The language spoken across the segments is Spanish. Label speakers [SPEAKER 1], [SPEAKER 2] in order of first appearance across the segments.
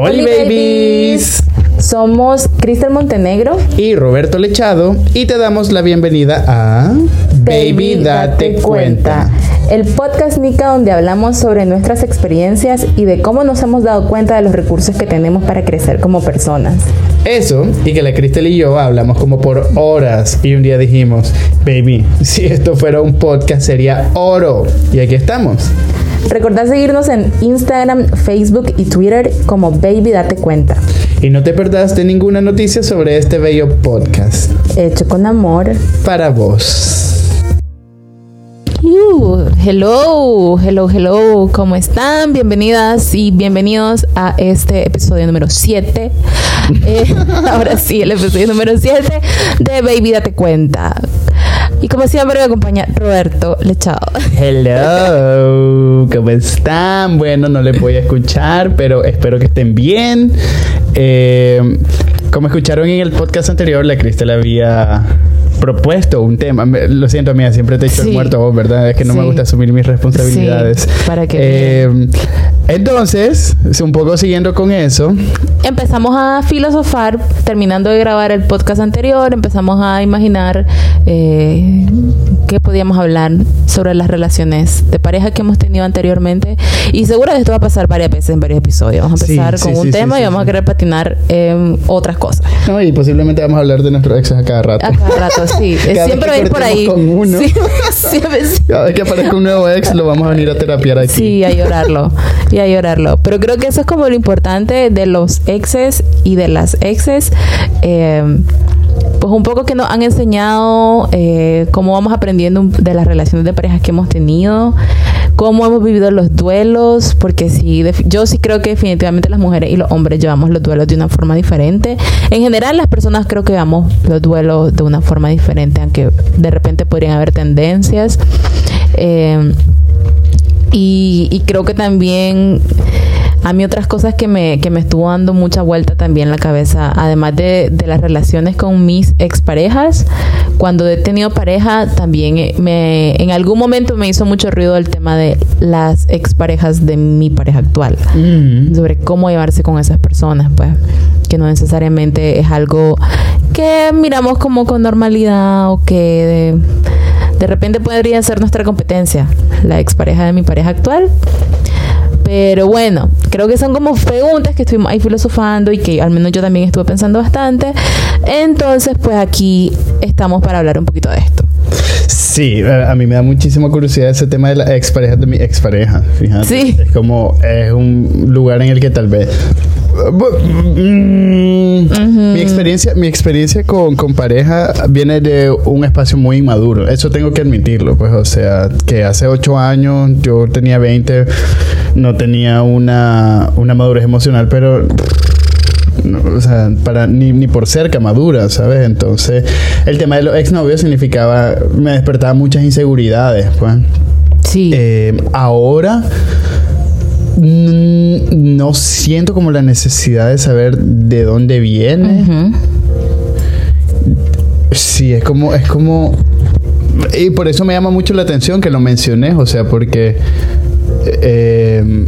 [SPEAKER 1] Hola babies.
[SPEAKER 2] Somos Cristel Montenegro
[SPEAKER 1] y Roberto Lechado y te damos la bienvenida a
[SPEAKER 2] Baby, Date, cuenta. El podcast Nica donde hablamos sobre nuestras experiencias y de cómo nos hemos dado cuenta de los recursos que tenemos para crecer como personas.
[SPEAKER 1] Eso, y que la Cristel y yo hablamos como por horas y un día dijimos, baby, si esto fuera un podcast sería oro. Y aquí estamos.
[SPEAKER 2] Recordad seguirnos en Instagram, Facebook y Twitter como Baby Date Cuenta.
[SPEAKER 1] Y no te perdás de ninguna noticia sobre este bello podcast.
[SPEAKER 2] Hecho con amor.
[SPEAKER 1] Para vos.
[SPEAKER 2] Uh, hello, hello, hello, ¿cómo están? Bienvenidas y bienvenidos a este episodio número 7. Eh, ahora sí, el episodio número 7 de Baby Date Cuenta. Y como siempre me acompaña Roberto Lechado.
[SPEAKER 1] Hello, ¿cómo están? Bueno, no les voy a escuchar, pero espero que estén bien. Eh, como escucharon en el podcast anterior, la Cristel había propuesto un tema. Lo siento, mía, siempre te he hecho el muerto vos, ¿verdad? Es que no me gusta asumir mis responsabilidades.
[SPEAKER 2] para que.
[SPEAKER 1] Eh, entonces, un poco siguiendo con eso.
[SPEAKER 2] Empezamos a filosofar, terminando de grabar el podcast anterior, empezamos a imaginar eh, qué podíamos hablar sobre las relaciones de pareja que hemos tenido anteriormente. Y seguro que esto va a pasar varias veces en varios episodios. Vamos a empezar con un tema y vamos a querer patinar en otras cosas.
[SPEAKER 1] No, y posiblemente vamos a hablar de nuestros exes a cada rato.
[SPEAKER 2] A cada rato, sí. siempre va a ir por ahí.
[SPEAKER 1] Con uno. Cada vez que aparezca un nuevo ex, lo vamos a venir a terapiar aquí.
[SPEAKER 2] Sí, a llorarlo. Y a llorarlo. Pero creo que eso es como lo importante de los exes y de las exes. Eh, pues un poco que nos han enseñado eh, cómo vamos aprendiendo de las relaciones de parejas que hemos tenido, cómo hemos vivido los duelos, porque sí, yo sí creo que definitivamente las mujeres y los hombres llevamos los duelos de una forma diferente. En general las personas creo que llevamos los duelos de una forma diferente, aunque de repente podrían haber tendencias. Eh, y, y creo que también a mí otras cosas que me, que me estuvo dando mucha vuelta también en la cabeza, además de, de las relaciones con mis exparejas, cuando he tenido pareja también me, en algún momento me hizo mucho ruido el tema de las exparejas de mi pareja actual, mm. sobre cómo llevarse con esas personas, pues que no necesariamente es algo que miramos como con normalidad o que de, de repente podría ser nuestra competencia, la expareja de mi pareja actual pero bueno, creo que son como preguntas que estuvimos ahí filosofando y que al menos yo también estuve pensando bastante. Entonces, pues aquí estamos para hablar un poquito de esto.
[SPEAKER 1] Sí, a mí me da muchísima curiosidad ese tema de las exparejas de mi expareja, fíjate.
[SPEAKER 2] Sí.
[SPEAKER 1] Es como, es un lugar en el que tal vez Mm, mi experiencia, mi experiencia con, con, pareja viene de un espacio muy inmaduro. Eso tengo que admitirlo. Pues, o sea, que hace ocho años yo tenía 20, no tenía una, una madurez emocional, pero o sea, para, ni, ni, por cerca madura, ¿sabes? Entonces, el tema de los exnovios significaba, me despertaba muchas inseguridades, pues.
[SPEAKER 2] Sí.
[SPEAKER 1] Eh, ahora no siento como la necesidad de saber de dónde viene. Sí, es como, es como. Y por eso me llama mucho la atención que lo mencioné, o sea, porque. Eh,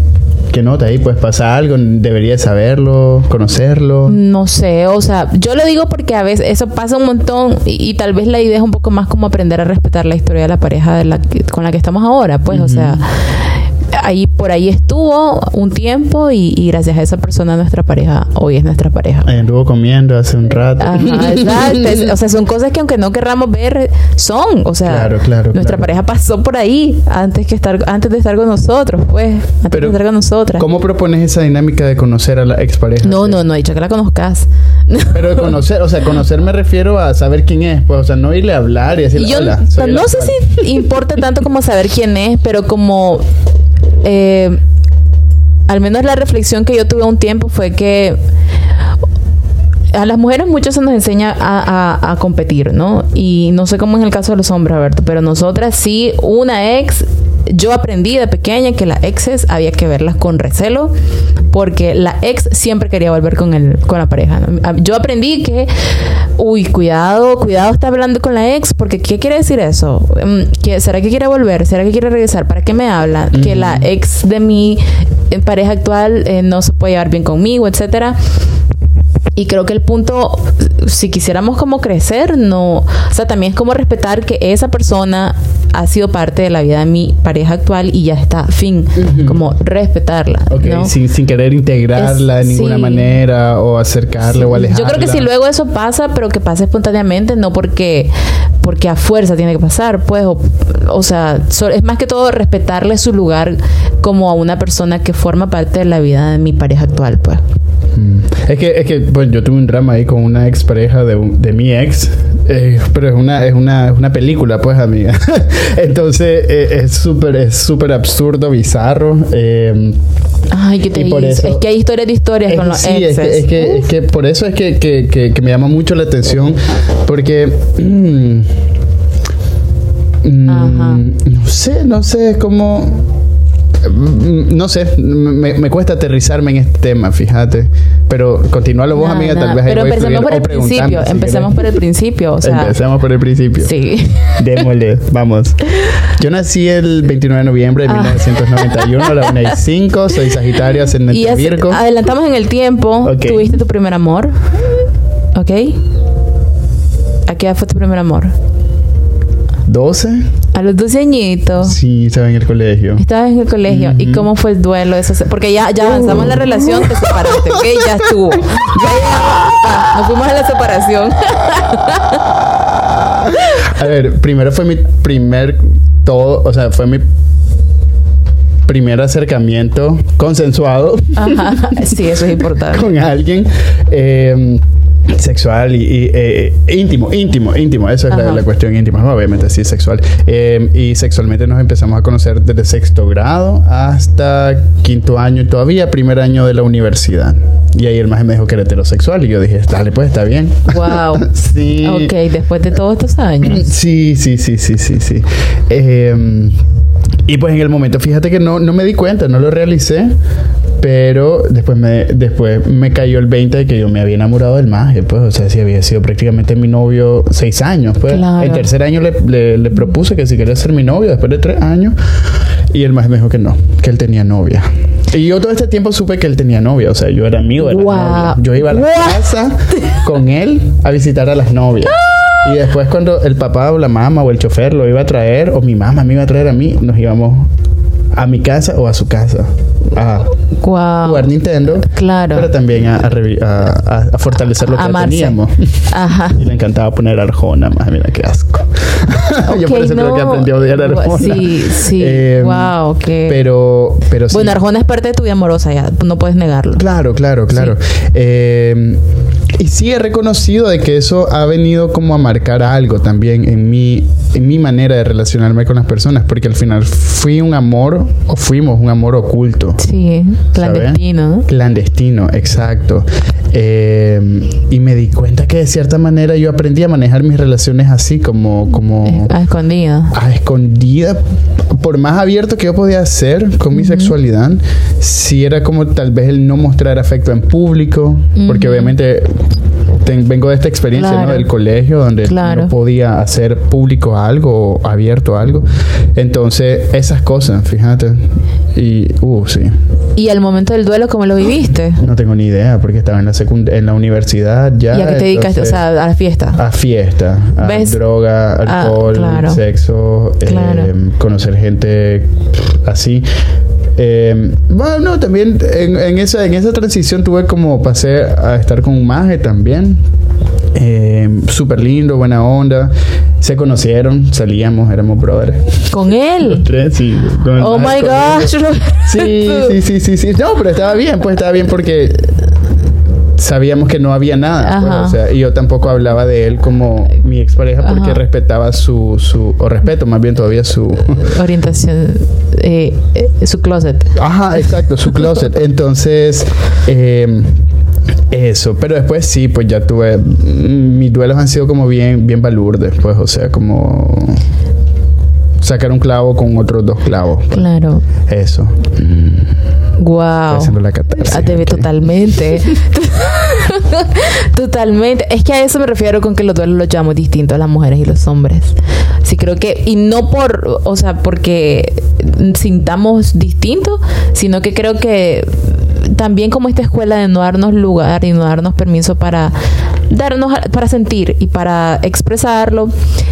[SPEAKER 1] ¿Qué nota ahí? Pues pasa algo, debería saberlo, conocerlo.
[SPEAKER 2] No sé, o sea, yo lo digo porque a veces eso pasa un montón y, tal vez la idea es un poco más como aprender a respetar la historia de la pareja de la con la que estamos ahora, pues, o sea, ahí por ahí estuvo un tiempo y, gracias a esa persona nuestra pareja hoy es nuestra pareja.
[SPEAKER 1] Ahí anduvo comiendo hace un rato.
[SPEAKER 2] exacto. o sea, son cosas que aunque no querramos ver, son. O sea, nuestra pareja pasó por ahí antes que estar, antes de estar con nosotros, pues, antes de estar con nosotras.
[SPEAKER 1] ¿Cómo propones esa dinámica de conocer a la expareja?
[SPEAKER 2] No, no, no he dicho que la conozcas.
[SPEAKER 1] Pero de conocer, o sea, conocer me refiero a saber quién es, pues, o sea, no irle a hablar y decirle, hola.
[SPEAKER 2] no sé si importa tanto como saber quién es, pero como eh, al menos la reflexión que yo tuve un tiempo fue que a las mujeres mucho se nos enseña a, competir, ¿no? Y no sé cómo es el caso de los hombres, Alberto, pero nosotras sí, una ex yo aprendí de pequeña que las exes había que verlas con recelo porque la ex siempre quería volver con el con la pareja. Yo aprendí que uy, cuidado, cuidado está hablando con la ex porque ¿qué quiere decir eso? Mm, será que quiere volver? ¿Será que quiere regresar? ¿Para qué me habla? Que la ex de mi eh, pareja actual eh, no se puede llevar bien conmigo, etcétera. Y creo que el punto, si quisiéramos como crecer, no, o sea, también es como respetar que esa persona ha sido parte de la vida de mi pareja actual y ya está, fin, como respetarla.
[SPEAKER 1] sin, sin, querer integrarla de ninguna manera o acercarle o alejarla.
[SPEAKER 2] Yo creo que si luego eso pasa, pero que pase espontáneamente, no porque porque a fuerza tiene que pasar, pues, o, sea, es más que todo respetarle su lugar como a una persona que forma parte de la vida de mi pareja actual, pues.
[SPEAKER 1] Es que, es que bueno, yo tuve un drama ahí con una ex pareja de, de mi ex, eh, pero es una, es una, una película, pues, amiga. Entonces, eh, es súper, es súper absurdo, bizarro. Eh,
[SPEAKER 2] Ay, ¿qué te? Es que hay historias de historias con los exes.
[SPEAKER 1] Es que, es, que, es que, por eso es que, que, que, me llama mucho la atención, porque... Mm, mm, no sé, no sé, es como no sé, me, cuesta aterrizarme en este tema, fíjate. Pero continúalo vos, amiga, tal vez
[SPEAKER 2] Pero empecemos por el principio. empecemos por el principio. O sea,
[SPEAKER 1] empecemos por el principio.
[SPEAKER 2] Sí.
[SPEAKER 1] Démosle, vamos. Yo nací el 29 de noviembre de 1991 ah. a la 1 y 5. Soy Sagitario, ascendente y Virgo.
[SPEAKER 2] Adelantamos en el tiempo. ¿Tuviste tu primer amor? ¿Ok? ¿A qué edad fue tu primer amor?
[SPEAKER 1] 12.
[SPEAKER 2] A los 12 añitos.
[SPEAKER 1] Sí, estaba en el colegio.
[SPEAKER 2] Estaba en el colegio. ¿Y cómo fue el duelo? Eso, porque ya, ya avanzamos en la relación, te separaste, ¿ok? Ya estuvo. Ya, ya nos fuimos a la separación.
[SPEAKER 1] a ver, primero fue mi primer todo, o sea, fue mi primer acercamiento consensuado.
[SPEAKER 2] Ajá, sí, eso es importante.
[SPEAKER 1] con alguien. Eh, sexual y, eh, íntimo, íntimo, íntimo. Eso es la, cuestión íntima. Obviamente sí, sexual. Eh, y sexualmente nos empezamos a conocer desde sexto grado hasta quinto año y todavía primer año de la universidad. Y ahí el más me dijo que era heterosexual y yo dije, dale, pues está bien.
[SPEAKER 2] Wow. sí. Ok, después de todos estos años.
[SPEAKER 1] Sí, sí, sí, sí, sí, sí. Eh, y pues en el momento, fíjate que no, no me di cuenta, no lo realicé, pero después me, después me cayó el 20 de que yo me había enamorado del maje, pues, o sea, si había sido prácticamente mi novio seis años, pues. El tercer año le, le, propuse que si quería ser mi novio después de tres años, y el maje me dijo que no, que él tenía novia. Y yo todo este tiempo supe que él tenía novia, o sea, yo era amigo de la novia. Yo iba a la casa con él a visitar a las novias. Y después cuando el papá o la mamá o el chofer lo iba a traer, o mi mamá me iba a traer a mí, nos íbamos a mi casa o a su casa a jugar Nintendo.
[SPEAKER 2] Claro.
[SPEAKER 1] Pero también a, a, fortalecer lo que teníamos. Ajá. y le encantaba poner Arjona, más mira qué asco. Yo por eso creo que aprendí a odiar Arjona.
[SPEAKER 2] Sí, sí. wow,
[SPEAKER 1] qué. Pero, pero sí.
[SPEAKER 2] Bueno, Arjona es parte de tu vida amorosa ya, no puedes negarlo.
[SPEAKER 1] Claro, claro, claro. Eh, y sí he reconocido de que eso ha venido como a marcar algo también en mi, en mi manera de relacionarme con las personas, porque al final fui un amor, o fuimos un amor oculto.
[SPEAKER 2] Sí, clandestino.
[SPEAKER 1] Clandestino, exacto. Eh, y me di cuenta que de cierta manera yo aprendí a manejar mis relaciones así, como... como
[SPEAKER 2] a escondida.
[SPEAKER 1] A escondida. Por más abierto que yo podía ser con mi sexualidad, si era como tal vez el no mostrar afecto en público, porque obviamente vengo de esta experiencia ¿no? del colegio donde no podía hacer público algo o abierto algo. Entonces, esas cosas, fíjate. Y, uh, sí.
[SPEAKER 2] ¿Y al momento del duelo cómo lo viviste?
[SPEAKER 1] No tengo ni idea, porque estaba en la en la universidad ya.
[SPEAKER 2] ¿Y a qué te dedicaste? O sea, a la fiesta.
[SPEAKER 1] A fiesta. A droga, ah, alcohol, sexo, eh, conocer gente así. Eh, bueno, también en, esa, en esa transición tuve como pasé a estar con un maje también. Eh, Súper lindo, buena onda. Se conocieron, salíamos, éramos brothers.
[SPEAKER 2] ¿Con él?
[SPEAKER 1] sí.
[SPEAKER 2] oh my gosh.
[SPEAKER 1] Sí, sí, sí, sí, sí. No, pero estaba bien, pues estaba bien porque sabíamos que no había nada. Pues, o sea, y yo tampoco hablaba de él como mi expareja porque respetaba su, su, o respeto más bien todavía su
[SPEAKER 2] orientación, eh, eh, su closet.
[SPEAKER 1] Ajá, exacto, su closet. Entonces, eh, eso, pero después sí, pues ya tuve. Mis duelos han sido como bien, bien balurdes, pues, o sea, como. sacar un clavo con otros dos clavos. pues.
[SPEAKER 2] Claro.
[SPEAKER 1] Eso.
[SPEAKER 2] Wow.
[SPEAKER 1] Haciendo la catarsis,
[SPEAKER 2] Ah, te ve totalmente. totalmente. Es que a eso me refiero con que los duelos los llamamos distintos las mujeres y los hombres. Sí, creo que, y no por, o sea, porque sintamos distinto, sino que creo que también como esta escuela de no darnos lugar y no darnos permiso para darnos a- para sentir y para expresarlo,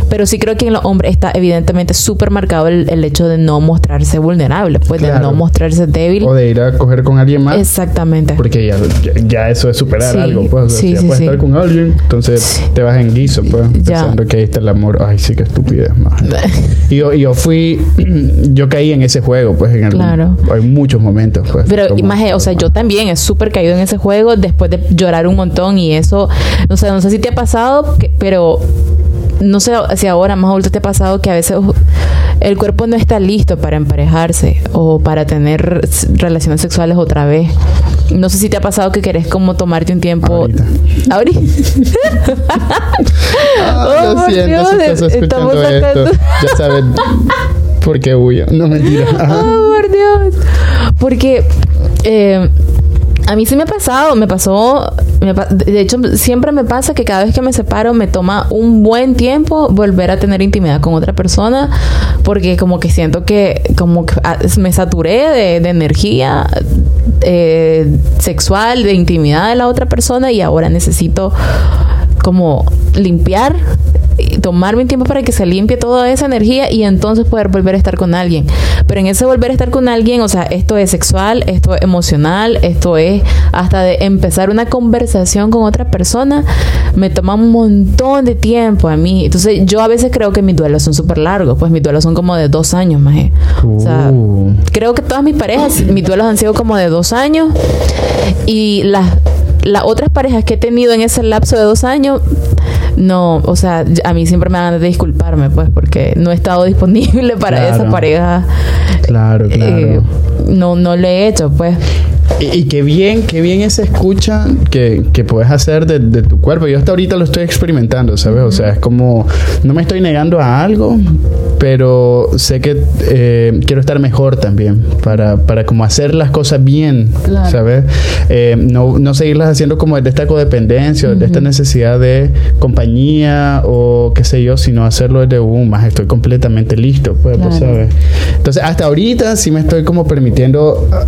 [SPEAKER 2] pero sí creo que en los hombres está evidentemente súper marcado el, el hecho de no mostrarse vulnerable, pues de
[SPEAKER 1] Claro.
[SPEAKER 2] no mostrarse débil.
[SPEAKER 1] O de ir a coger con alguien más.
[SPEAKER 2] Exactamente.
[SPEAKER 1] Porque ya, ya, ya eso es superar
[SPEAKER 2] Sí,
[SPEAKER 1] algo, pues. O sea,
[SPEAKER 2] sí,
[SPEAKER 1] si ya
[SPEAKER 2] sí,
[SPEAKER 1] puedes estar con alguien, entonces te vas en guiso, pues.
[SPEAKER 2] Ya.
[SPEAKER 1] Pensando que ahí está el amor. Ay, sí, qué estupidez, más. Y yo, yo fui, yo caí en ese juego, pues, en algún,
[SPEAKER 2] Claro.
[SPEAKER 1] hay muchos momentos, pues.
[SPEAKER 2] Pero imagínate, o sea, yo también he súper caído en ese juego después de llorar un montón y eso, no sé, no sé si te ha pasado, que- pero no sé si ahora más adulto te ha pasado que a veces el cuerpo no está listo para emparejarse o para tener relaciones sexuales otra vez. No sé si te ha pasado que querés como tomarte un tiempo.
[SPEAKER 1] Ahorita. Ah,
[SPEAKER 2] Oh,
[SPEAKER 1] lo
[SPEAKER 2] por
[SPEAKER 1] siento
[SPEAKER 2] Dios,
[SPEAKER 1] si estás escuchando esto. Ya saben por qué huyo. No, mentira. Ajá.
[SPEAKER 2] Oh, por Dios. Porque eh, a mí sí me ha pasado, me pasó, me de hecho siempre me pasa que cada vez que me separo me toma un buen tiempo volver a tener intimidad con otra persona porque como que siento que como que ah, me saturé de, de energía eh, sexual, de intimidad de la otra persona y ahora necesito como limpiar tomarme un tiempo para que se limpie toda esa energía y entonces poder volver a estar con alguien. Pero en ese volver a estar con alguien, o sea, esto es sexual, esto es emocional, esto es hasta de empezar una conversación con otra persona, me toma un montón de tiempo a mí. Entonces yo a veces creo que mis duelos son súper largos, pues mis duelos son como de dos años más. O sea,
[SPEAKER 1] Uh.
[SPEAKER 2] creo que todas mis parejas, mis duelos han sido como de dos años y las, las otras parejas que he tenido en ese lapso de dos años, no, o sea, a mí siempre me van de disculparme, pues, porque no he estado disponible para
[SPEAKER 1] Claro.
[SPEAKER 2] esa pareja.
[SPEAKER 1] Claro, claro.
[SPEAKER 2] Eh, no, no lo he hecho, pues.
[SPEAKER 1] Y, y qué bien, qué bien esa escucha que, que puedes hacer de, de tu cuerpo. Yo hasta ahorita lo estoy experimentando, ¿sabes? O sea, es como, no me estoy negando a algo, pero sé que eh, quiero estar mejor también para, para como hacer las cosas bien,
[SPEAKER 2] Claro.
[SPEAKER 1] ¿sabes? Eh, no, no haciendo como de esta codependencia o de esta necesidad de compañía o qué sé yo, sino hacerlo desde un más estoy completamente listo, pues, pues. Entonces, hasta ahorita sí me estoy como permitiendo ah,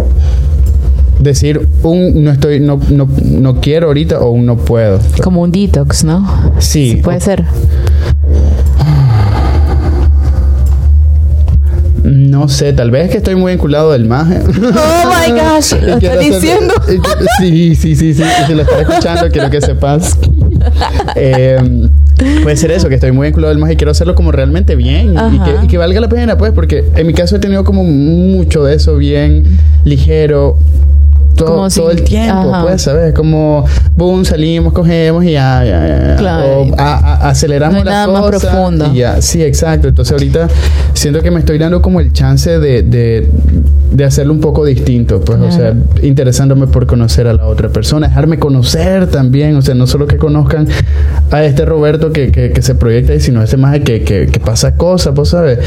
[SPEAKER 1] decir un no estoy no, no, no quiero ahorita o un no puedo.
[SPEAKER 2] Como un detox, ¿no?
[SPEAKER 1] Sí.
[SPEAKER 2] puede ser.
[SPEAKER 1] No sé, tal vez es que estoy muy vinculado del maje.
[SPEAKER 2] Oh my gosh, lo está diciendo.
[SPEAKER 1] Sí, sí, sí, sí. Si lo estás escuchando, quiero que sepas. Eh, puede ser eso, que estoy muy vinculado del maje y quiero hacerlo como realmente bien y
[SPEAKER 2] Ajá.
[SPEAKER 1] que, y que valga la pena, pues, porque en mi caso he tenido como mucho de eso bien ligero. Todo,
[SPEAKER 2] si-
[SPEAKER 1] todo el tiempo,
[SPEAKER 2] ajá.
[SPEAKER 1] pues, ¿sabes? Como, boom, salimos, cogemos y ya, ya, ya.
[SPEAKER 2] Claro.
[SPEAKER 1] O a- a- aceleramos
[SPEAKER 2] No hay
[SPEAKER 1] las
[SPEAKER 2] nada más
[SPEAKER 1] cosas
[SPEAKER 2] profundo.
[SPEAKER 1] y ya. Sí, exacto. Entonces ahorita siento que me estoy dando como el chance de, de, de hacerlo un poco distinto, pues, o sea, interesándome por conocer a la otra persona, dejarme conocer también, o sea, no solo que conozcan a este Roberto que, que, que se proyecta ahí, sino a este más que, que, que pasa cosas, pues, ¿sabes?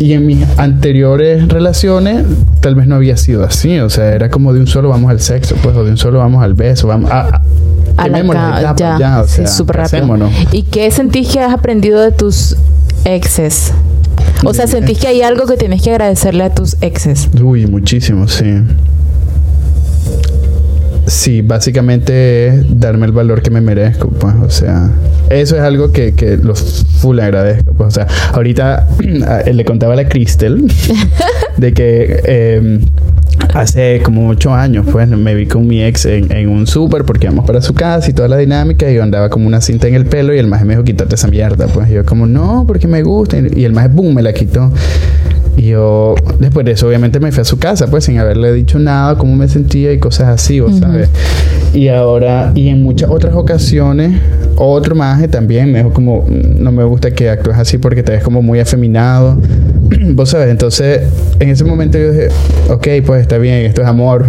[SPEAKER 1] Y en mis anteriores relaciones tal vez no había sido así, o sea, era como de un solo vamos al sexo, pues, o de un solo vamos al beso, vamos a... a
[SPEAKER 2] A la
[SPEAKER 1] etapas
[SPEAKER 2] ya,
[SPEAKER 1] ya, o
[SPEAKER 2] sí,
[SPEAKER 1] sea,
[SPEAKER 2] súper rápido. ¿Y qué sentís que has aprendido de tus exes? O sea, ¿sentís que hay algo que tienes que agradecerle a tus exes?
[SPEAKER 1] Uy, muchísimo, sí. Sí, básicamente es darme el valor que me merezco, pues, o sea, eso es algo que, que los full agradezco, pues, o sea, ahorita le contaba a la Crystal de que eh, hace como ocho años, pues, me vi con mi ex en, en un súper porque íbamos para su casa y toda la dinámica y yo andaba como una cinta en el pelo y el maje me dijo, quítate esa mierda, pues, yo como, no, porque me gusta, y el maje, boom, me la quitó. Y yo, después de eso, obviamente me fui a su casa, pues sin haberle dicho nada, cómo me sentía y cosas así, ¿vos
[SPEAKER 2] Ujú.
[SPEAKER 1] ¿sabes? Y ahora, y en muchas otras ocasiones, otro maje también me dijo como, no me gusta que actúes así porque te ves como muy afeminado. Vos sabes, entonces en ese momento yo dije, ok, pues está bien, esto es amor.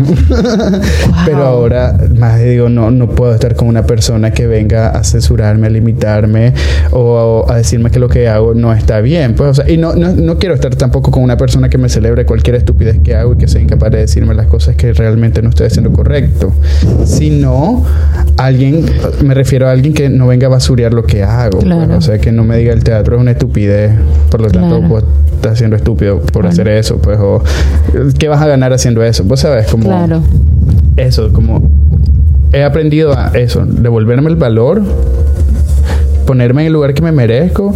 [SPEAKER 1] Pero ahora más digo, no, no puedo estar con una persona que venga a censurarme, a limitarme o a, decirme que lo que hago no está bien. Pues, o sea, y no, no, no, quiero estar tampoco con una persona que me celebre cualquier estupidez que hago y que sea incapaz de decirme las cosas que realmente no estoy haciendo correcto. Sino alguien, me refiero a alguien que no venga a basurear lo que hago. Pues, o sea, que no me diga el teatro es una estupidez, por lo tanto, vos estás siendo estúpido por hacer eso, pues, o ¿qué vas a ganar haciendo eso? Vos sabes, como... Claro. Eso, como... He aprendido a eso, devolverme el valor, ponerme en el lugar que me merezco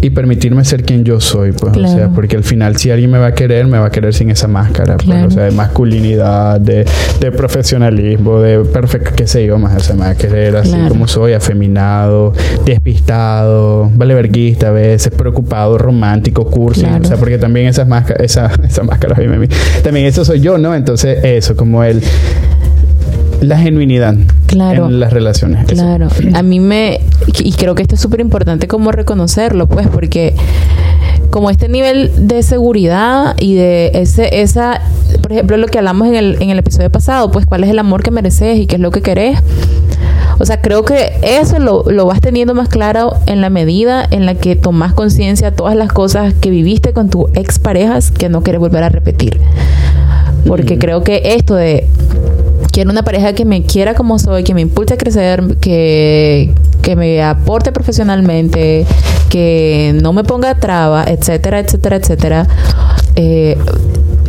[SPEAKER 1] y permitirme ser quien yo soy, pues, o sea, porque al final si alguien me va a querer, me va a querer sin esa máscara, pues, o sea, de masculinidad, de, de profesionalismo, de perfecto, qué sé yo, más, o sea, me va a querer así como soy, afeminado, despistado, valeverguista a veces, preocupado, romántico, cursi, o sea, porque también esas máscaras, esa, esa máscara, también eso soy yo, ¿no? Entonces, eso, como el la genuinidad en las relaciones.
[SPEAKER 2] Claro. A mí me... Y creo que esto es súper importante como reconocerlo, pues, porque como este nivel de seguridad y de ese, esa, por ejemplo, lo que hablamos en el, en el episodio pasado, pues cuál es el amor que mereces y qué es lo que querés. O sea, creo que eso lo, lo vas teniendo más claro en la medida en la que tomas conciencia de todas las cosas que viviste con tus exparejas que no quieres volver a repetir. Porque creo que esto de quiero una pareja que me quiera como soy, que me impulse a crecer, que, que me aporte profesionalmente, que no me ponga traba, etcétera, etcétera, etcétera. Eh,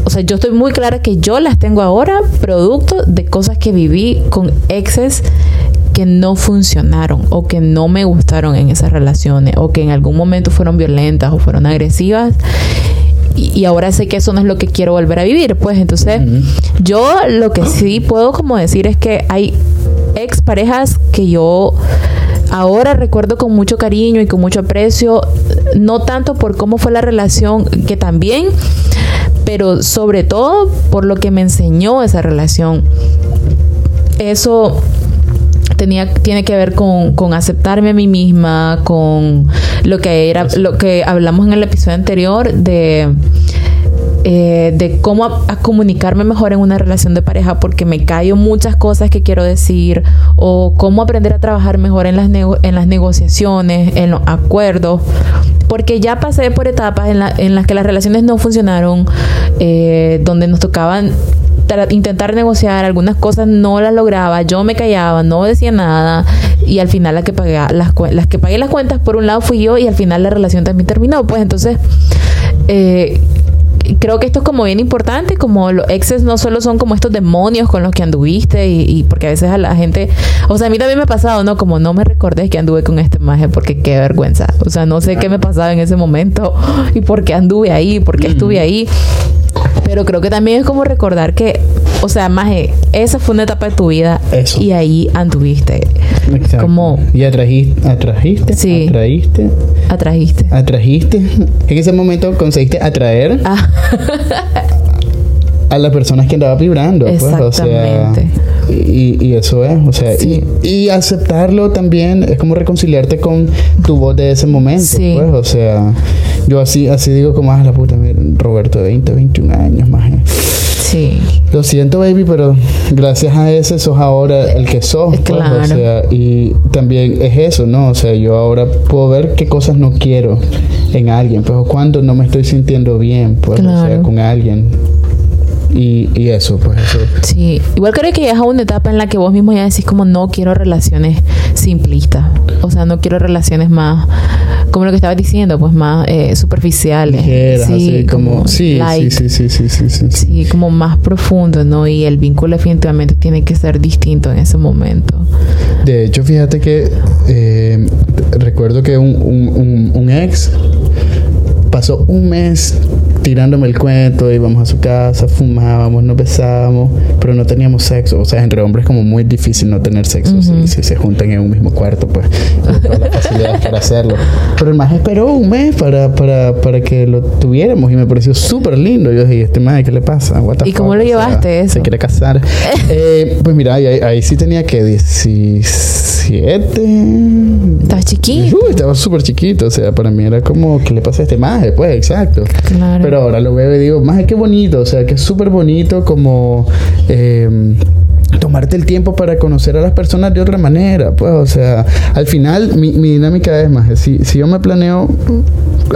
[SPEAKER 2] o sea, yo estoy muy clara que yo las tengo ahora producto de cosas que viví con exes que no funcionaron o que no me gustaron en esas relaciones o que en algún momento fueron violentas o fueron agresivas y, ahora sé que eso no es lo que quiero volver a vivir. Pues entonces yo lo que sí puedo como decir es que hay ex parejas que yo ahora recuerdo con mucho cariño y con mucho aprecio, no tanto por cómo fue la relación, que también, pero sobre todo por lo que me enseñó esa relación. Eso tenía, tiene que ver con, con, aceptarme a mí misma, con lo que era, lo que hablamos en el episodio anterior de eh, de cómo comunicarme mejor en una relación de pareja porque me callo muchas cosas que quiero decir o cómo aprender a trabajar mejor en las, en las negociaciones, en los acuerdos porque ya pasé por etapas en, en las que las relaciones no funcionaron, eh, donde nos tocaban intentar negociar, algunas cosas no las lograba, yo me callaba, no decía nada y al final la que pagué las, las que pagué las cuentas por un lado fui yo y al final la relación también terminó, pues entonces eh, creo que esto es como bien importante, como los exes no solo son como estos demonios con los que anduviste y, porque a veces a la gente, o sea, a mí también me ha pasado, ¿no? Como no me recordé que anduve con este maje porque qué vergüenza, o sea, no sé qué me pasaba en ese momento y por qué anduve ahí, por qué estuve ahí. Pero creo que también es como recordar que, o sea, más esa fue una etapa de tu vida y ahí anduviste. Exacto. Como,
[SPEAKER 1] y atrajiste, atrajiste,
[SPEAKER 2] sí.
[SPEAKER 1] atrajiste,
[SPEAKER 2] atrajiste,
[SPEAKER 1] atrajiste. En ese momento conseguiste atraer ah. a las personas que andaba vibrando. Exactamente. Pues, o sea, y, y, eso es, o sea, y, y, aceptarlo también es como reconciliarte con tu voz de ese momento, sí. pues, o sea, yo así, así digo como, ah, la puta, Roberto de 20, 21 años más.
[SPEAKER 2] Sí.
[SPEAKER 1] Lo siento, baby, pero gracias a ese sos ahora el que sos. Pues, claro. o sea, y también es eso, ¿no? O sea, yo ahora puedo ver qué cosas no quiero en alguien, pues cuando no me estoy sintiendo bien, pues, o sea, con alguien. Y, y, eso, pues eso.
[SPEAKER 2] Sí, igual creo que llegas a una etapa en la que vos mismo ya decís como no quiero relaciones simplistas, o sea, no quiero relaciones más como lo que estabas diciendo, pues más eh, superficiales.
[SPEAKER 1] sí, como, sí, sí, sí, sí, sí, sí,
[SPEAKER 2] sí, como más profundo, ¿no? Y el vínculo definitivamente tiene que ser distinto en ese momento.
[SPEAKER 1] De hecho, fíjate que eh, recuerdo que un, un, un, un ex pasó un mes tirándome el cuento, íbamos a su casa, fumábamos, nos besábamos, pero no teníamos sexo. O sea, entre hombres es como muy difícil no tener sexo. si, si, se juntan en un mismo cuarto, pues todas las facilidades para hacerlo. Pero el más esperó un mes para, para, para que lo tuviéramos y me pareció súper lindo. Yo dije, este más, ¿qué le pasa?
[SPEAKER 2] ¿Y cómo lo llevaste eso?
[SPEAKER 1] Se quiere casar. eh, pues mira, ahí, ahí, sí tenía que 17.
[SPEAKER 2] Estaba chiquito.
[SPEAKER 1] Uy, estaba súper chiquito. O sea, para mí era como, ¿qué le pasa a este más? Pues, exacto.
[SPEAKER 2] Claro.
[SPEAKER 1] Pero ahora lo veo y digo, más qué bonito. O sea, que es súper bonito como... Eh, tomarte el tiempo para conocer a las personas de otra manera, pues, o sea, al final mi, mi dinámica es más, si, si yo me planeo,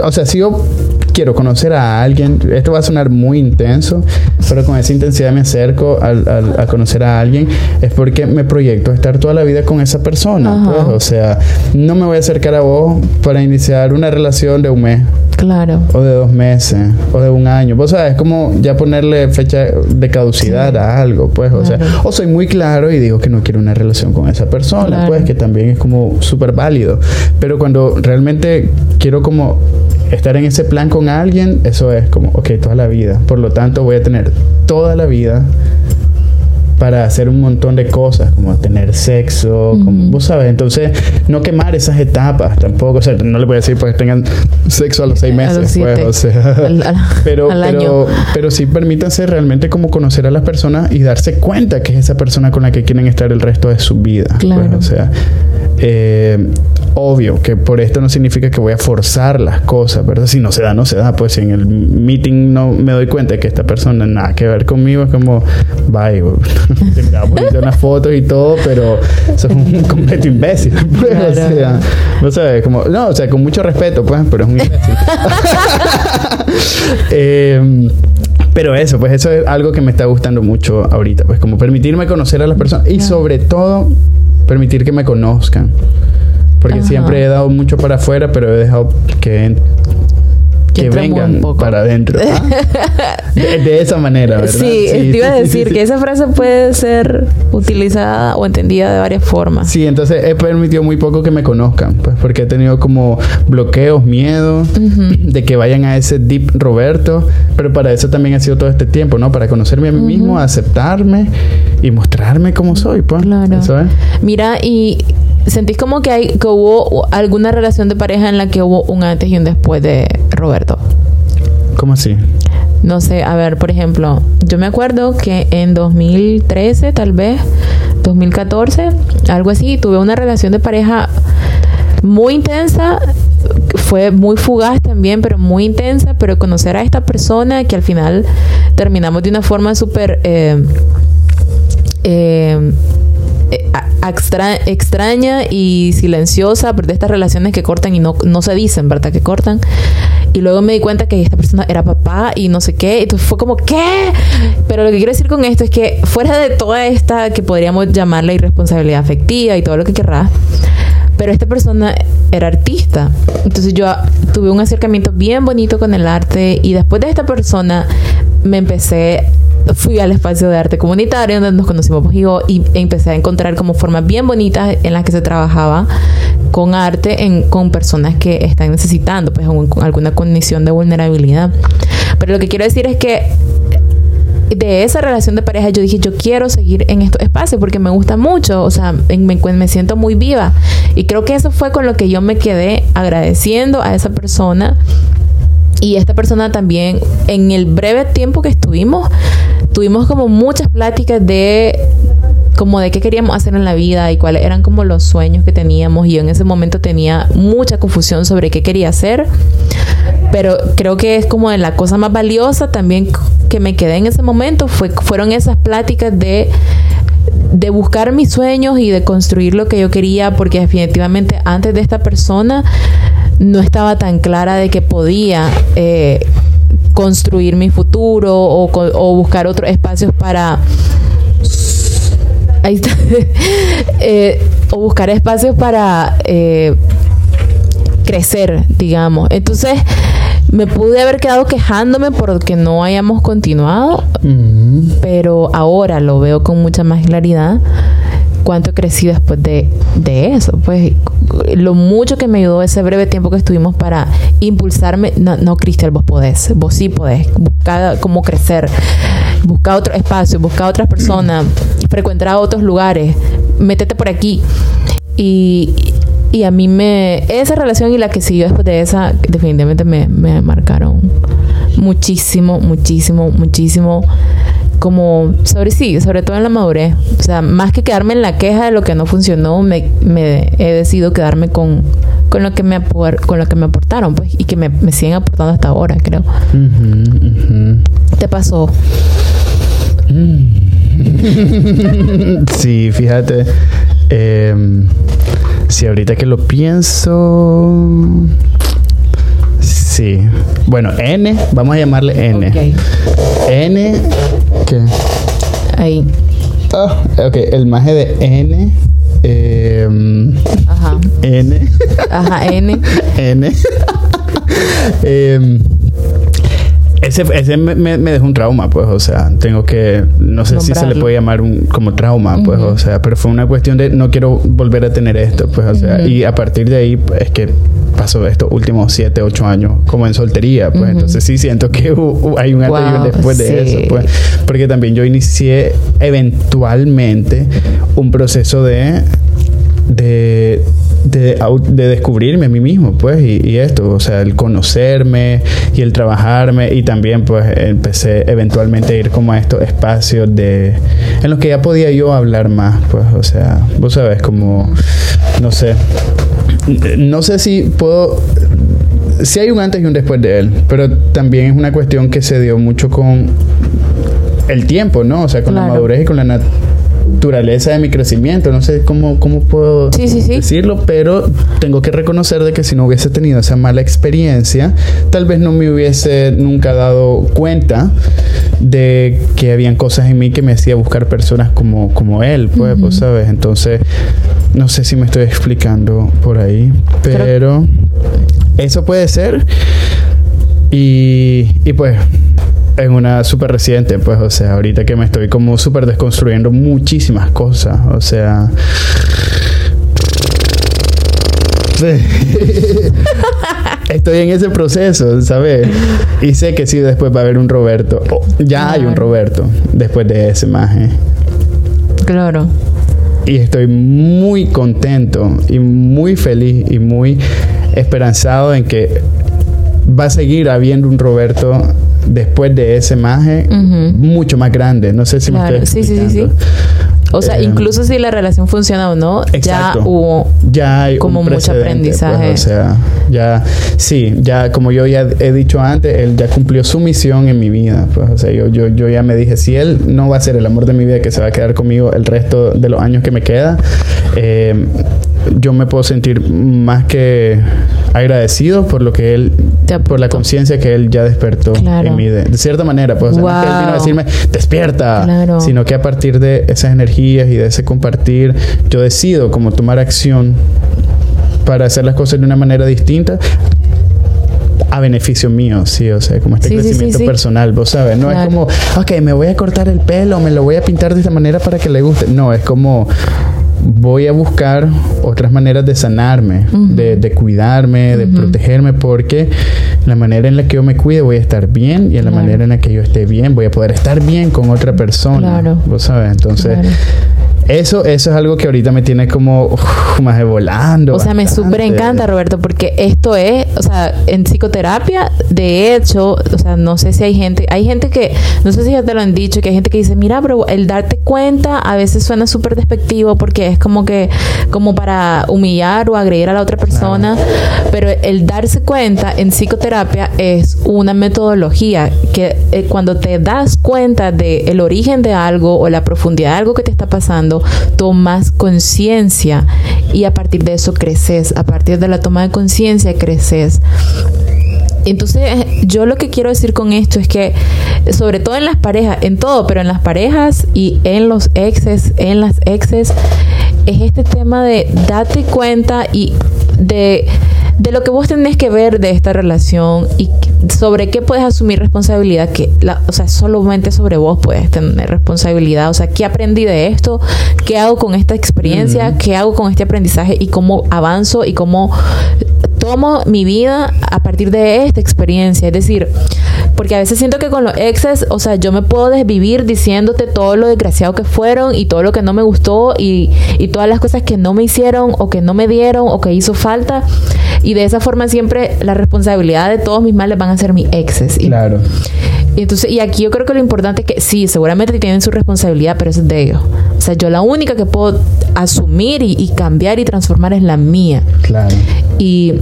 [SPEAKER 1] o sea, si yo quiero conocer a alguien, esto va a sonar muy intenso, pero con esa intensidad me acerco a conocer a alguien, es porque me proyecto a estar toda la vida con esa persona. Pues, o sea, no me voy a acercar a vos para iniciar una relación de un mes.
[SPEAKER 2] Claro.
[SPEAKER 1] O de dos meses, o de un año. Vos sabes, es como ya ponerle fecha de caducidad sí. a algo, pues. O claro. sea, o soy muy claro y digo que no quiero una relación con esa persona, claro. pues, que también es como súper válido. Pero cuando realmente quiero como estar en ese plan con alguien, eso es como, ok, toda la vida. Por lo tanto, voy a tener toda la vida para hacer un montón de cosas, como tener sexo, uh -huh. como, vos sabes, entonces no quemar esas etapas tampoco, o sea, no le voy a decir pues tengan sexo a los seis meses, pues, o sea,
[SPEAKER 2] al, al,
[SPEAKER 1] pero,
[SPEAKER 2] al
[SPEAKER 1] pero, pero sí permítanse realmente como conocer a las personas y darse cuenta que es esa persona con la que quieren estar el resto de su vida,
[SPEAKER 2] claro.
[SPEAKER 1] pues, o sea, eh, obvio que por esto no significa que voy a forzar las cosas, ¿verdad? Si no se da, no se da. Pues si en el meeting no me doy cuenta que esta persona nada que ver conmigo, es como, bye, te miraba bonito unas fotos y todo, pero sos un completo imbécil. Pues,
[SPEAKER 2] Claro.
[SPEAKER 1] O sea, no sé, como, no, o sea, con mucho respeto, pues, pero es un imbécil. eh, pero eso, pues eso es algo que me está gustando mucho ahorita, pues como permitirme conocer a las personas y sobre todo permitir que me conozcan. Porque
[SPEAKER 2] Ajá.
[SPEAKER 1] siempre he dado mucho para afuera, pero he dejado que,
[SPEAKER 2] Que
[SPEAKER 1] vengan para adentro. Ah, De, de esa manera, ¿verdad?
[SPEAKER 2] Sí, te iba a
[SPEAKER 1] sí, sí,
[SPEAKER 2] decir
[SPEAKER 1] sí.
[SPEAKER 2] que esa frase puede ser utilizada o entendida de varias formas.
[SPEAKER 1] Sí, entonces he permitido muy poco que me conozcan, pues porque he tenido como bloqueos, miedo de que vayan a ese deep Roberto, pero para eso también ha sido todo este tiempo, ¿no? Para conocerme a mí mismo, aceptarme y mostrarme como soy, pues.
[SPEAKER 2] Claro.
[SPEAKER 1] Eso es.
[SPEAKER 2] Mira, y sentís como que hay que hubo alguna relación de pareja en la que hubo un antes y un después de Roberto.
[SPEAKER 1] ¿Cómo así?
[SPEAKER 2] No sé, a ver, por ejemplo, yo me acuerdo que en 2013, tal vez, 2014, algo así, tuve una relación de pareja muy intensa, fue muy fugaz también, pero muy intensa, pero conocer a esta persona que al final terminamos de una forma súper... eh, eh, eh, extra- extraña y silenciosa, de estas relaciones que cortan y no, no se dicen, ¿verdad? Que cortan. Y luego me di cuenta que esta persona era papá y no sé qué. Entonces fue como, ¿qué? Pero lo que quiero decir con esto es que fuera de toda esta que podríamos llamar la irresponsabilidad afectiva y todo lo que querrás, pero esta persona era artista. Entonces yo tuve un acercamiento bien bonito con el arte y después de esta persona me empecé fui al espacio de arte comunitario donde nos conocimos y empecé a encontrar como formas bien bonitas en las que se trabajaba con arte con personas que están necesitando pues un- alguna condición de vulnerabilidad. Pero lo que quiero decir es que de esa relación de pareja yo dije, yo quiero seguir en estos espacios porque me gusta mucho, o sea, me siento muy viva. Y creo que eso fue con lo que yo me quedé agradeciendo a esa persona. Y esta persona también, en el breve tiempo que estuvimos, tuvimos como muchas pláticas de como de qué queríamos hacer en la vida y cuáles eran como los sueños que teníamos. Y yo en ese momento tenía mucha confusión sobre qué quería hacer. Pero creo que es como de la cosa más valiosa también que me quedé en ese momento fue fueron esas pláticas de de buscar mis sueños y de construir lo que yo quería porque definitivamente antes de esta persona no estaba tan clara de que podía eh, construir mi futuro o, buscar otros espacios para ahí está Eh, o buscar espacios para eh, crecer, digamos. Entonces, me pude haber quedado quejándome porque no hayamos continuado,
[SPEAKER 1] Mm.
[SPEAKER 2] pero ahora lo veo con mucha más claridad cuánto crecí después de, de eso. Pues lo mucho que me ayudó ese breve tiempo que estuvimos para impulsarme. No, no Cristian, vos podés, vos sí podés. Buscar cómo crecer, buscar otro espacio, buscar otras personas, frecuentar otros lugares, métete por aquí. Y, y a mí me... Esa relación y la que siguió después de esa, definitivamente me, me marcaron muchísimo, muchísimo, muchísimo como sobre sí, sobre todo en la madurez. O sea, más que quedarme en la queja de lo que no funcionó, me, me he decidido quedarme con, con lo que me con lo que me aportaron, pues, y que me, me siguen aportando hasta ahora, creo. ¿Te pasó?
[SPEAKER 1] sí, fíjate. Eh, si ahorita que lo pienso. Sí. Bueno, N, vamos a llamarle N. Okay. N. ¿Qué?
[SPEAKER 2] Ahí.
[SPEAKER 1] Oh, ok, el maje de N. Eh,
[SPEAKER 2] Ajá.
[SPEAKER 1] N.
[SPEAKER 2] Ajá, N.
[SPEAKER 1] N. eh, ese, ese me, me, dejó un trauma, pues, o sea, tengo que, no sé si se le puede llamar un, como trauma, pues, o sea, pero fue una cuestión de no quiero volver a tener esto, pues, o sea, y a partir de ahí es que pasó estos últimos 7, 8 años como en soltería, pues, entonces sí siento que hay un antes y un después de eso, pues, porque también yo inicié eventualmente un proceso de de, de, de, descubrirme a mí mismo, pues, y, esto, o sea, el conocerme y el trabajarme, y también, pues, empecé eventualmente a ir como a estos espacios de, en los que ya podía yo hablar más, pues, o sea, vos sabes, como, no sé, no sé si puedo si hay un antes y un después de él, pero también es una cuestión que se dio mucho con el tiempo, ¿no? O sea, con la madurez y con la naturaleza de mi crecimiento. No sé cómo, cómo puedo decirlo, pero tengo que reconocer de que si no hubiese tenido esa mala experiencia, tal vez no me hubiese nunca dado cuenta de que habían cosas en mí que me hacía buscar personas como, como él, pues, ¿sabes? Entonces, no sé si me estoy explicando por ahí, pero eso puede ser. Y, y pues en una súper reciente, pues, o sea, ahorita que me estoy como súper desconstruyendo muchísimas cosas, o sea... Estoy en ese proceso, ¿sabes? Y sé que sí, después va a haber un Roberto. ya hay un Roberto después de ese maje.
[SPEAKER 2] Claro.
[SPEAKER 1] Y estoy muy contento y muy feliz y muy esperanzado en que va a seguir habiendo un Roberto después de ese maje mucho más grande. No sé si me estoy sí, sí, sí, sí.
[SPEAKER 2] O sea, eh, incluso si la relación funciona o no, ya hubo
[SPEAKER 1] ya hay
[SPEAKER 2] como mucho pues, aprendizaje.
[SPEAKER 1] o sea, ya sí, ya como yo ya he dicho antes, él ya cumplió su misión en mi vida. Pues, o sea, yo, yo, yo ya me dije, si él no va a ser el amor de mi vida que se va a quedar conmigo el resto de los años que me queda, eh, yo me puedo sentir más que agradecido por lo que él, por la conciencia que él ya despertó en mí. De, cierta manera, pues, no es que él vino a decirme, despierta, sino que a partir de esas energías y de ese compartir, yo decido como tomar acción para hacer las cosas de una manera distinta a beneficio mío, sí, o sea, como este crecimiento personal, vos sabes, no es como, ok, me voy a cortar el pelo, me lo voy a pintar de esta manera para que le guste, no, es como, voy a buscar otras maneras de sanarme, de, cuidarme, de protegerme, porque la manera en la que yo me cuide voy a estar bien y en la manera en la que yo esté bien voy a poder estar bien con otra persona. Claro. Vos sabes, entonces... Eso, eso es algo que ahorita me tiene como más de volando.
[SPEAKER 2] O sea, me súper encanta, Roberto, porque esto es, o sea, en psicoterapia, de hecho, o sea, no sé si hay gente, hay gente que, no sé si ya te lo han dicho, que hay gente que dice, mira, pero el darte cuenta a veces suena súper despectivo porque es como que, como para humillar o agredir a la otra persona, pero el darse cuenta en psicoterapia es una metodología que eh, cuando te das cuenta del el origen de algo o la profundidad de algo que te está pasando, tomas conciencia y a partir de eso creces, a partir de la toma de conciencia creces. Entonces, yo lo que quiero decir con esto es que, sobre todo en las parejas, en todo, pero en las parejas y en los exes, en las exes, es este tema de date cuenta y de, de lo que vos tenés que ver de esta relación y sobre qué puedes asumir responsabilidad, que la, o sea, solamente sobre vos puedes tener responsabilidad, o sea, ¿qué aprendí de esto? ¿Qué hago con esta experiencia? ¿Qué hago con este aprendizaje? ¿Y cómo avanzo? ¿Y cómo tomo mi vida a partir de esta experiencia? Es decir, porque a veces siento que con los exes, o sea, yo me puedo desvivir diciéndote todo lo desgraciado que fueron y todo lo que no me gustó y, y todas las cosas que no me hicieron o que no me dieron o que hizo falta. Y de esa forma siempre la responsabilidad de todos mis males van a ser mis exes. Y,
[SPEAKER 1] Claro.
[SPEAKER 2] y entonces, y aquí yo creo que lo importante es que sí, seguramente tienen su responsabilidad, pero eso es de ellos. O sea, yo la única que puedo asumir y, y cambiar y transformar es la mía.
[SPEAKER 1] Claro.
[SPEAKER 2] Y,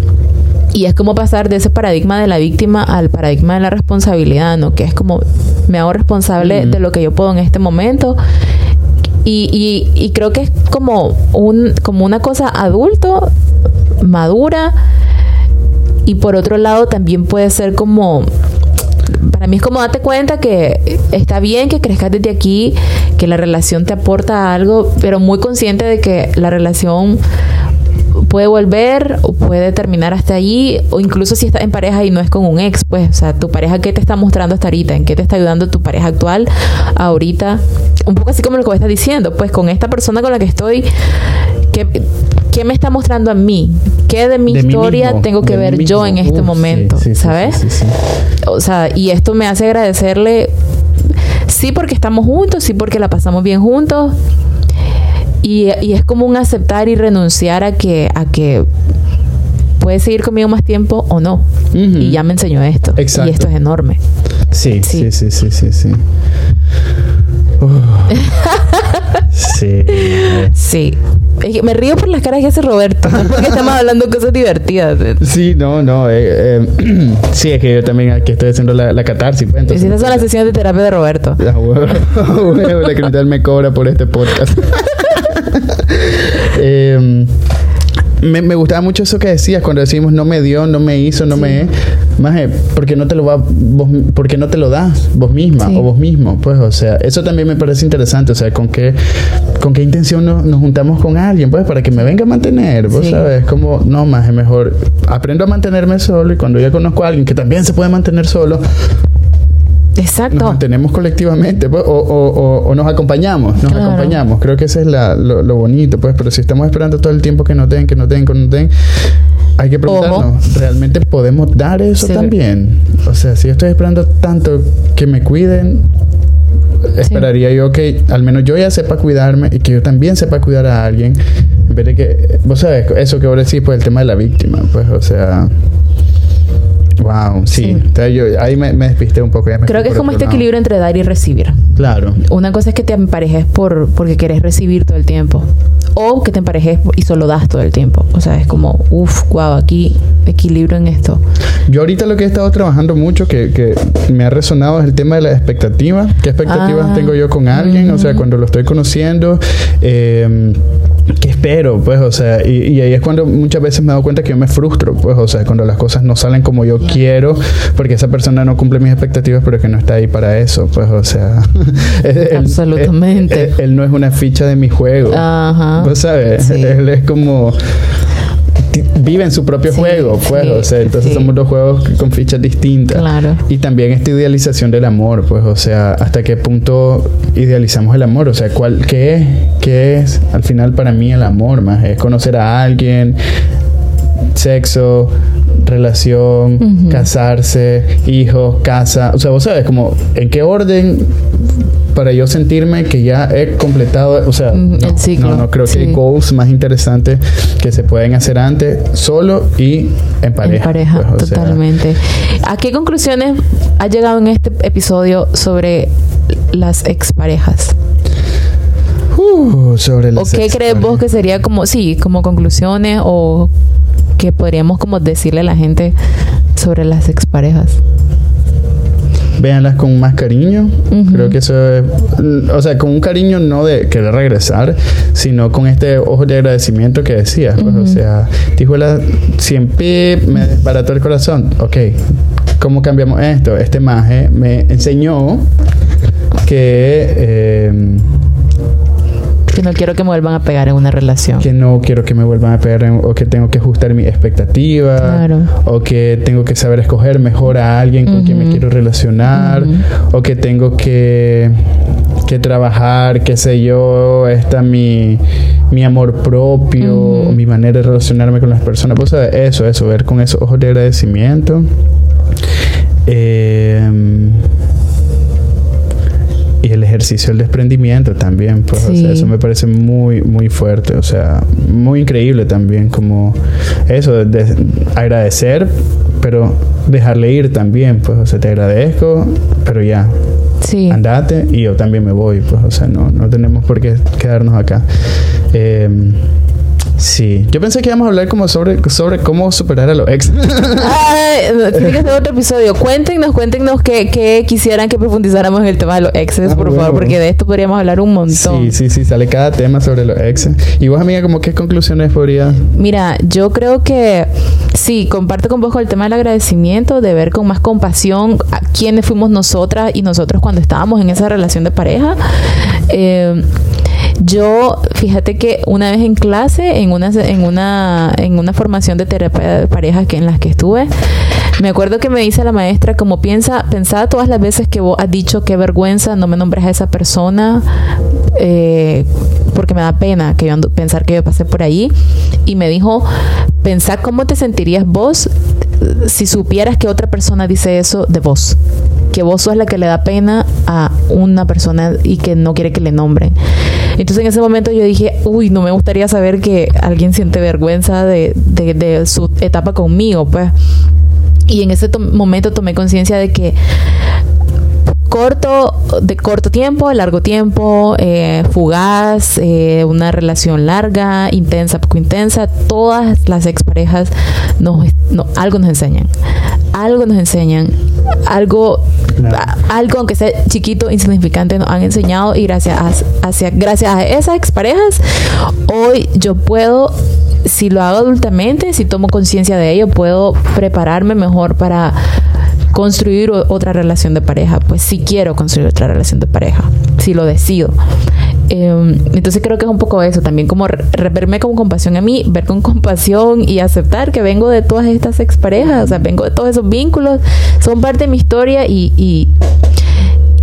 [SPEAKER 2] y es como pasar de ese paradigma de la víctima al paradigma de la responsabilidad, ¿no? Que es como me hago responsable
[SPEAKER 1] Ujú.
[SPEAKER 2] de lo que yo puedo en este momento. Y, y, y creo que es como, un, como una cosa adulto, madura. Y por otro lado también puede ser como para mí es como date cuenta que está bien que crezcas desde aquí, que la relación te aporta algo, pero muy consciente de que la relación puede volver o puede terminar hasta allí, o incluso si estás en pareja y no es con un ex, pues, o sea, tu pareja, ¿qué te está mostrando hasta ahorita? ¿En qué te está ayudando tu pareja actual ahorita? Un poco así como lo que vos estás diciendo, pues con esta persona con la que estoy, ¿qué, qué me está mostrando a mí? ¿Qué de mi
[SPEAKER 1] De
[SPEAKER 2] historia
[SPEAKER 1] mismo,
[SPEAKER 2] tengo que ver yo en este momento?
[SPEAKER 1] sí, sí,
[SPEAKER 2] ¿Sabes?
[SPEAKER 1] sí.
[SPEAKER 2] O sea, y esto me hace agradecerle, sí porque estamos juntos, sí porque la pasamos bien juntos. Y, y es como un aceptar y renunciar a que, a que puede seguir conmigo más tiempo o no. Y ya me enseñó esto.
[SPEAKER 1] Exacto.
[SPEAKER 2] Y esto es enorme.
[SPEAKER 1] Sí, sí,
[SPEAKER 2] Sí.
[SPEAKER 1] sí, sí, sí, sí. Uf. sí.
[SPEAKER 2] Sí. Es que me río por las caras que hace Roberto. Porque estamos hablando cosas divertidas.
[SPEAKER 1] Sí, no, no. eh, eh, sí, es que yo también aquí estoy haciendo la, la catarsis. Pues, entonces,
[SPEAKER 2] Esas son las sesiones de terapia de Roberto.
[SPEAKER 1] Ah, huevo, la me cobra por este podcast. Eh, me, me gustaba mucho eso que decías cuando decimos no me dio, no me hizo, no
[SPEAKER 2] Sí.
[SPEAKER 1] me... Más, ¿por qué no te lo va vos, por qué no te lo das vos misma
[SPEAKER 2] Sí.
[SPEAKER 1] o vos mismo? Pues, o sea, eso también me parece interesante. O sea, con qué, con qué intención nos, nos juntamos con alguien, pues, para que me venga a mantener. Vos
[SPEAKER 2] Sí.
[SPEAKER 1] sabes, como, no, más es mejor. Aprendo a mantenerme solo y cuando yo conozco a alguien que también se puede mantener solo, nos
[SPEAKER 2] Exacto.
[SPEAKER 1] mantenemos colectivamente pues, o, o- o- nos acompañamos, nos
[SPEAKER 2] Claro.
[SPEAKER 1] acompañamos. Creo que ese es la- lo, lo bonito, pues, pero si estamos esperando todo el tiempo que nos den, que nos den, que nos den, hay que preguntarnos, ¿realmente podemos dar eso
[SPEAKER 2] Sí.
[SPEAKER 1] también? O sea, si yo estoy esperando tanto que me cuiden, esperaría yo que al menos yo ya sepa cuidarme y que yo también sepa cuidar a alguien, en vez de que, vos sabes, eso que ahora decís, pues el tema de la víctima, pues, o sea... Wow, sí.
[SPEAKER 2] Sí.
[SPEAKER 1] Entonces, yo, ahí me, me despisté un poco. me
[SPEAKER 2] Creo que es como este
[SPEAKER 1] lado.
[SPEAKER 2] equilibrio entre dar y recibir.
[SPEAKER 1] Claro.
[SPEAKER 2] Una cosa es que te emparejes por, porque querés recibir todo el tiempo. O que te emparejes y solo das todo el tiempo. O sea, es como, uff, guau, aquí equilibrio en esto.
[SPEAKER 1] Yo ahorita lo que he estado trabajando mucho, que, que me ha resonado, es el tema de la expectativa. ¿Qué expectativas
[SPEAKER 2] Ah.
[SPEAKER 1] tengo yo con alguien? O sea, cuando lo estoy conociendo, eh, ¿qué espero? Pues, o sea, y, y ahí es cuando muchas veces me he dado cuenta que yo me frustro, pues, o sea, cuando las cosas no salen como yo quiero, porque esa persona no cumple mis expectativas, pero que no está ahí para eso, pues, o sea, él-
[SPEAKER 2] Absolutamente.
[SPEAKER 1] Él, él no es una ficha de mi juego.
[SPEAKER 2] Ajá.
[SPEAKER 1] ¿Vos sabes?
[SPEAKER 2] Sí.
[SPEAKER 1] Él es como vive en su propio
[SPEAKER 2] Sí,
[SPEAKER 1] juego, pues,
[SPEAKER 2] sí,
[SPEAKER 1] o sea, entonces
[SPEAKER 2] sí.
[SPEAKER 1] somos dos juegos con fichas distintas.
[SPEAKER 2] Claro.
[SPEAKER 1] Y también esta idealización del amor, pues, o sea, hasta qué punto idealizamos el amor, o sea, ¿cuál, qué es, qué es al final para mí el amor, más es conocer a alguien, sexo, relación, casarse, hijos, casa, o sea, vos sabes como en qué orden para yo sentirme que ya he completado, o sea,
[SPEAKER 2] Mm, el
[SPEAKER 1] no, no, no, creo que hay goals más interesantes que se pueden hacer antes, solo y en pareja.
[SPEAKER 2] En pareja,
[SPEAKER 1] pues, o sea,
[SPEAKER 2] totalmente. ¿A qué conclusiones has llegado en este episodio sobre las exparejas?
[SPEAKER 1] uh, sobre
[SPEAKER 2] ¿O qué crees vos que sería como, sí, como conclusiones o que podríamos como decirle a la gente sobre las exparejas?
[SPEAKER 1] Véanlas con más cariño. Creo que eso es. O sea, con un cariño no de querer regresar, sino con este ojo de agradecimiento que decías. pues, o sea, Tijuela 100 pip, me desbarató el corazón. Ok, ¿cómo cambiamos esto? Este maje me enseñó que. eh,
[SPEAKER 2] Que no quiero que me vuelvan a pegar en una relación.
[SPEAKER 1] Que no quiero que me vuelvan a pegar en- o que tengo que ajustar mi expectativa.
[SPEAKER 2] Claro.
[SPEAKER 1] O que tengo que saber escoger mejor a alguien con quien me quiero relacionar. O que tengo que, que trabajar, qué sé yo, está mi, mi amor propio, mi manera de relacionarme con las personas. Pues ¿sabes? eso, eso, ver con esos ojos de agradecimiento. Eh, y el ejercicio del desprendimiento también, pues, o sea, eso me parece muy, muy fuerte, o sea, muy increíble también, como eso, de agradecer, pero dejarle ir también, pues, o sea, te agradezco, pero ya,
[SPEAKER 2] Sí.
[SPEAKER 1] andate y yo también me voy, pues, o sea, no, no tenemos por qué quedarnos acá. Eh, sí, yo pensé que íbamos a hablar como sobre, sobre cómo superar a los ex.
[SPEAKER 2] Tiene que ser otro episodio. Cuéntenos, cuéntenos que, que quisieran que profundizáramos en el tema de los exes,
[SPEAKER 1] Ah,
[SPEAKER 2] por
[SPEAKER 1] bueno.
[SPEAKER 2] favor, porque de esto podríamos hablar un montón.
[SPEAKER 1] Sí, sí, sí, sale cada tema sobre los ex. Y vos, amiga, como qué conclusiones podrías...
[SPEAKER 2] Mira, yo creo que sí, comparto con vos el tema del agradecimiento, de ver con más compasión a quiénes fuimos nosotras y nosotros cuando estábamos en esa relación de pareja. Eh, yo, fíjate que una vez en clase, en una, en una, en una formación de terapia de pareja que en las que estuve, me acuerdo que me dice la maestra como piensa, pensaba todas las veces que vos has dicho qué vergüenza, no me nombres a esa persona, eh, porque me da pena que yo ando- pensar que yo pasé por ahí. Y me dijo, pensá cómo te sentirías vos si supieras que otra persona dice eso de vos. Que vos sos la que le da pena a una persona y que no quiere que le nombren. Entonces en ese momento yo dije, uy, no me gustaría saber que alguien siente vergüenza de, de- de su etapa conmigo, pues. Y en ese to- momento tomé conciencia de que corto, de corto tiempo, largo tiempo, eh, fugaz, eh, una relación larga, intensa, poco intensa, todas las exparejas nos, no, algo nos enseñan. Algo nos enseñan, algo,
[SPEAKER 1] Claro.
[SPEAKER 2] a- algo aunque sea chiquito, insignificante, nos han enseñado y gracias a, hacia, gracias a esas exparejas, hoy yo puedo, si lo hago adultamente, si tomo conciencia de ello, puedo prepararme mejor para construir otra relación de pareja, pues si quiero construir otra relación de pareja, si lo decido. Eh, entonces creo que es un poco eso, también como verme con compasión a mí, ver con compasión y aceptar que vengo de todas estas exparejas, o sea, vengo de todos esos vínculos, son parte de mi historia y, y,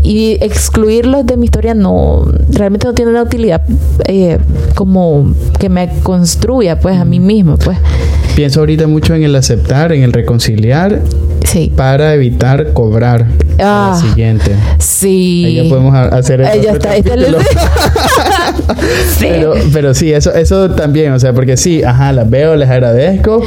[SPEAKER 2] y excluirlos de mi historia no, realmente no tiene una utilidad eh, como que me construya pues a mí misma, pues
[SPEAKER 1] Pienso ahorita mucho en el aceptar, en el reconciliar,
[SPEAKER 2] sí.
[SPEAKER 1] para evitar cobrar a
[SPEAKER 2] Ah,
[SPEAKER 1] la siguiente.
[SPEAKER 2] Sí.
[SPEAKER 1] Ahí ya podemos hacer
[SPEAKER 2] ya está, está el-. Sí.
[SPEAKER 1] Pero, pero sí, eso, eso también, o sea, porque sí, ajá, las veo, les agradezco,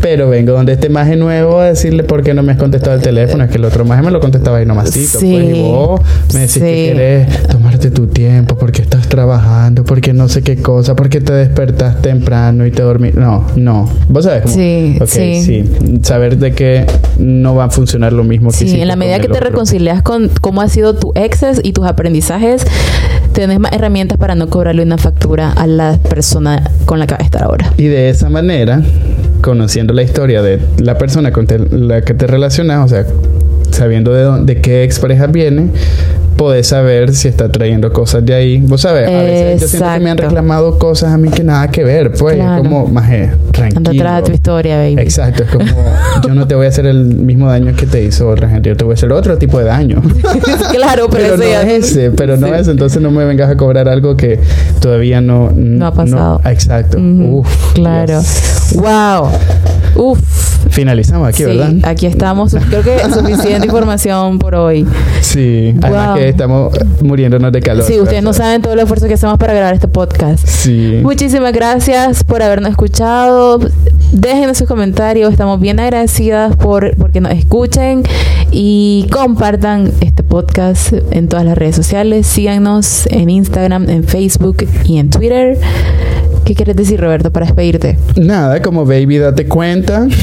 [SPEAKER 1] pero vengo donde este maje nuevo a decirle por qué no me has contestado el teléfono, es que el otro maje me lo contestaba ahí nomasito,
[SPEAKER 2] Sí,
[SPEAKER 1] pues, y vos me decís
[SPEAKER 2] sí.
[SPEAKER 1] que querés tomarte tu tiempo, porque estás trabajando, porque no sé qué cosa, porque te despertas temprano y te dormís, no, no, vos sabes cómo,
[SPEAKER 2] Sí, sí.
[SPEAKER 1] sí, saber de que no va a funcionar lo mismo que
[SPEAKER 2] Sí, en la medida que te reconcilias con cómo ha sido tu exes y tus aprendizajes, tenés más herramientas para no cobrarle una factura a la persona con la que vas a estar ahora.
[SPEAKER 1] Y de esa manera, conociendo la historia de la persona con te- la que te relacionas, o sea, sabiendo de, dónde, de qué expareja viene, podés saber si está trayendo cosas de ahí. Vos sabes, a veces yo siento que me han reclamado cosas a mí que nada que ver, pues, es como, maje,
[SPEAKER 2] Anda
[SPEAKER 1] tranquilo.
[SPEAKER 2] atrás de tu historia, baby.
[SPEAKER 1] Exacto, es como, yo no te voy a hacer el mismo daño que te hizo otra gente, yo te voy a hacer otro tipo de daño.
[SPEAKER 2] claro, pero,
[SPEAKER 1] no es ese, pero no
[SPEAKER 2] Sí.
[SPEAKER 1] es, entonces no me vengas a cobrar algo que todavía no...
[SPEAKER 2] No ha pasado.
[SPEAKER 1] exacto. Uf,
[SPEAKER 2] claro.
[SPEAKER 1] Dios.
[SPEAKER 2] Wow. Uf.
[SPEAKER 1] Finalizamos aquí,
[SPEAKER 2] sí,
[SPEAKER 1] ¿verdad?
[SPEAKER 2] aquí estamos. Creo que es suficiente información por hoy.
[SPEAKER 1] Sí, además
[SPEAKER 2] Wow.
[SPEAKER 1] que estamos muriéndonos de calor.
[SPEAKER 2] Sí, ustedes no saben todo el esfuerzo que hacemos para grabar este podcast.
[SPEAKER 1] Sí.
[SPEAKER 2] Muchísimas gracias por habernos escuchado. Déjenos sus comentarios. Estamos bien agradecidas por porque nos escuchen y compartan este podcast en todas las redes sociales. Síganos en Instagram, en Facebook y en Twitter. ¿Qué quieres decir, Roberto, para despedirte?
[SPEAKER 1] Nada, como baby, date cuenta.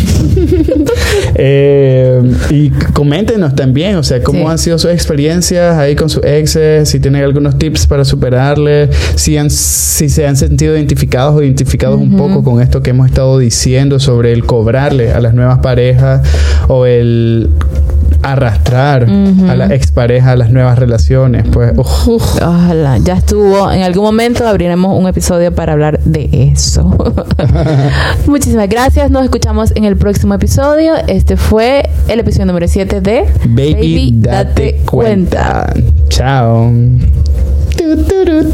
[SPEAKER 1] Eh, y coméntenos también, o sea, cómo
[SPEAKER 2] Sí.
[SPEAKER 1] han sido sus experiencias ahí con sus exes, si tienen algunos tips para superarle, si, han, si se han sentido identificados o identificados un poco con esto que hemos estado diciendo sobre el cobrarle a las nuevas parejas o el arrastrar a la expareja a las nuevas relaciones. Pues,
[SPEAKER 2] Ojalá, ya estuvo. En algún momento abriremos un episodio para hablar de eso. Muchísimas gracias. Nos escuchamos en el próximo episodio. Este fue el episodio número 7 de
[SPEAKER 1] Baby, date, cuenta. Chao. Tu, tu, tu,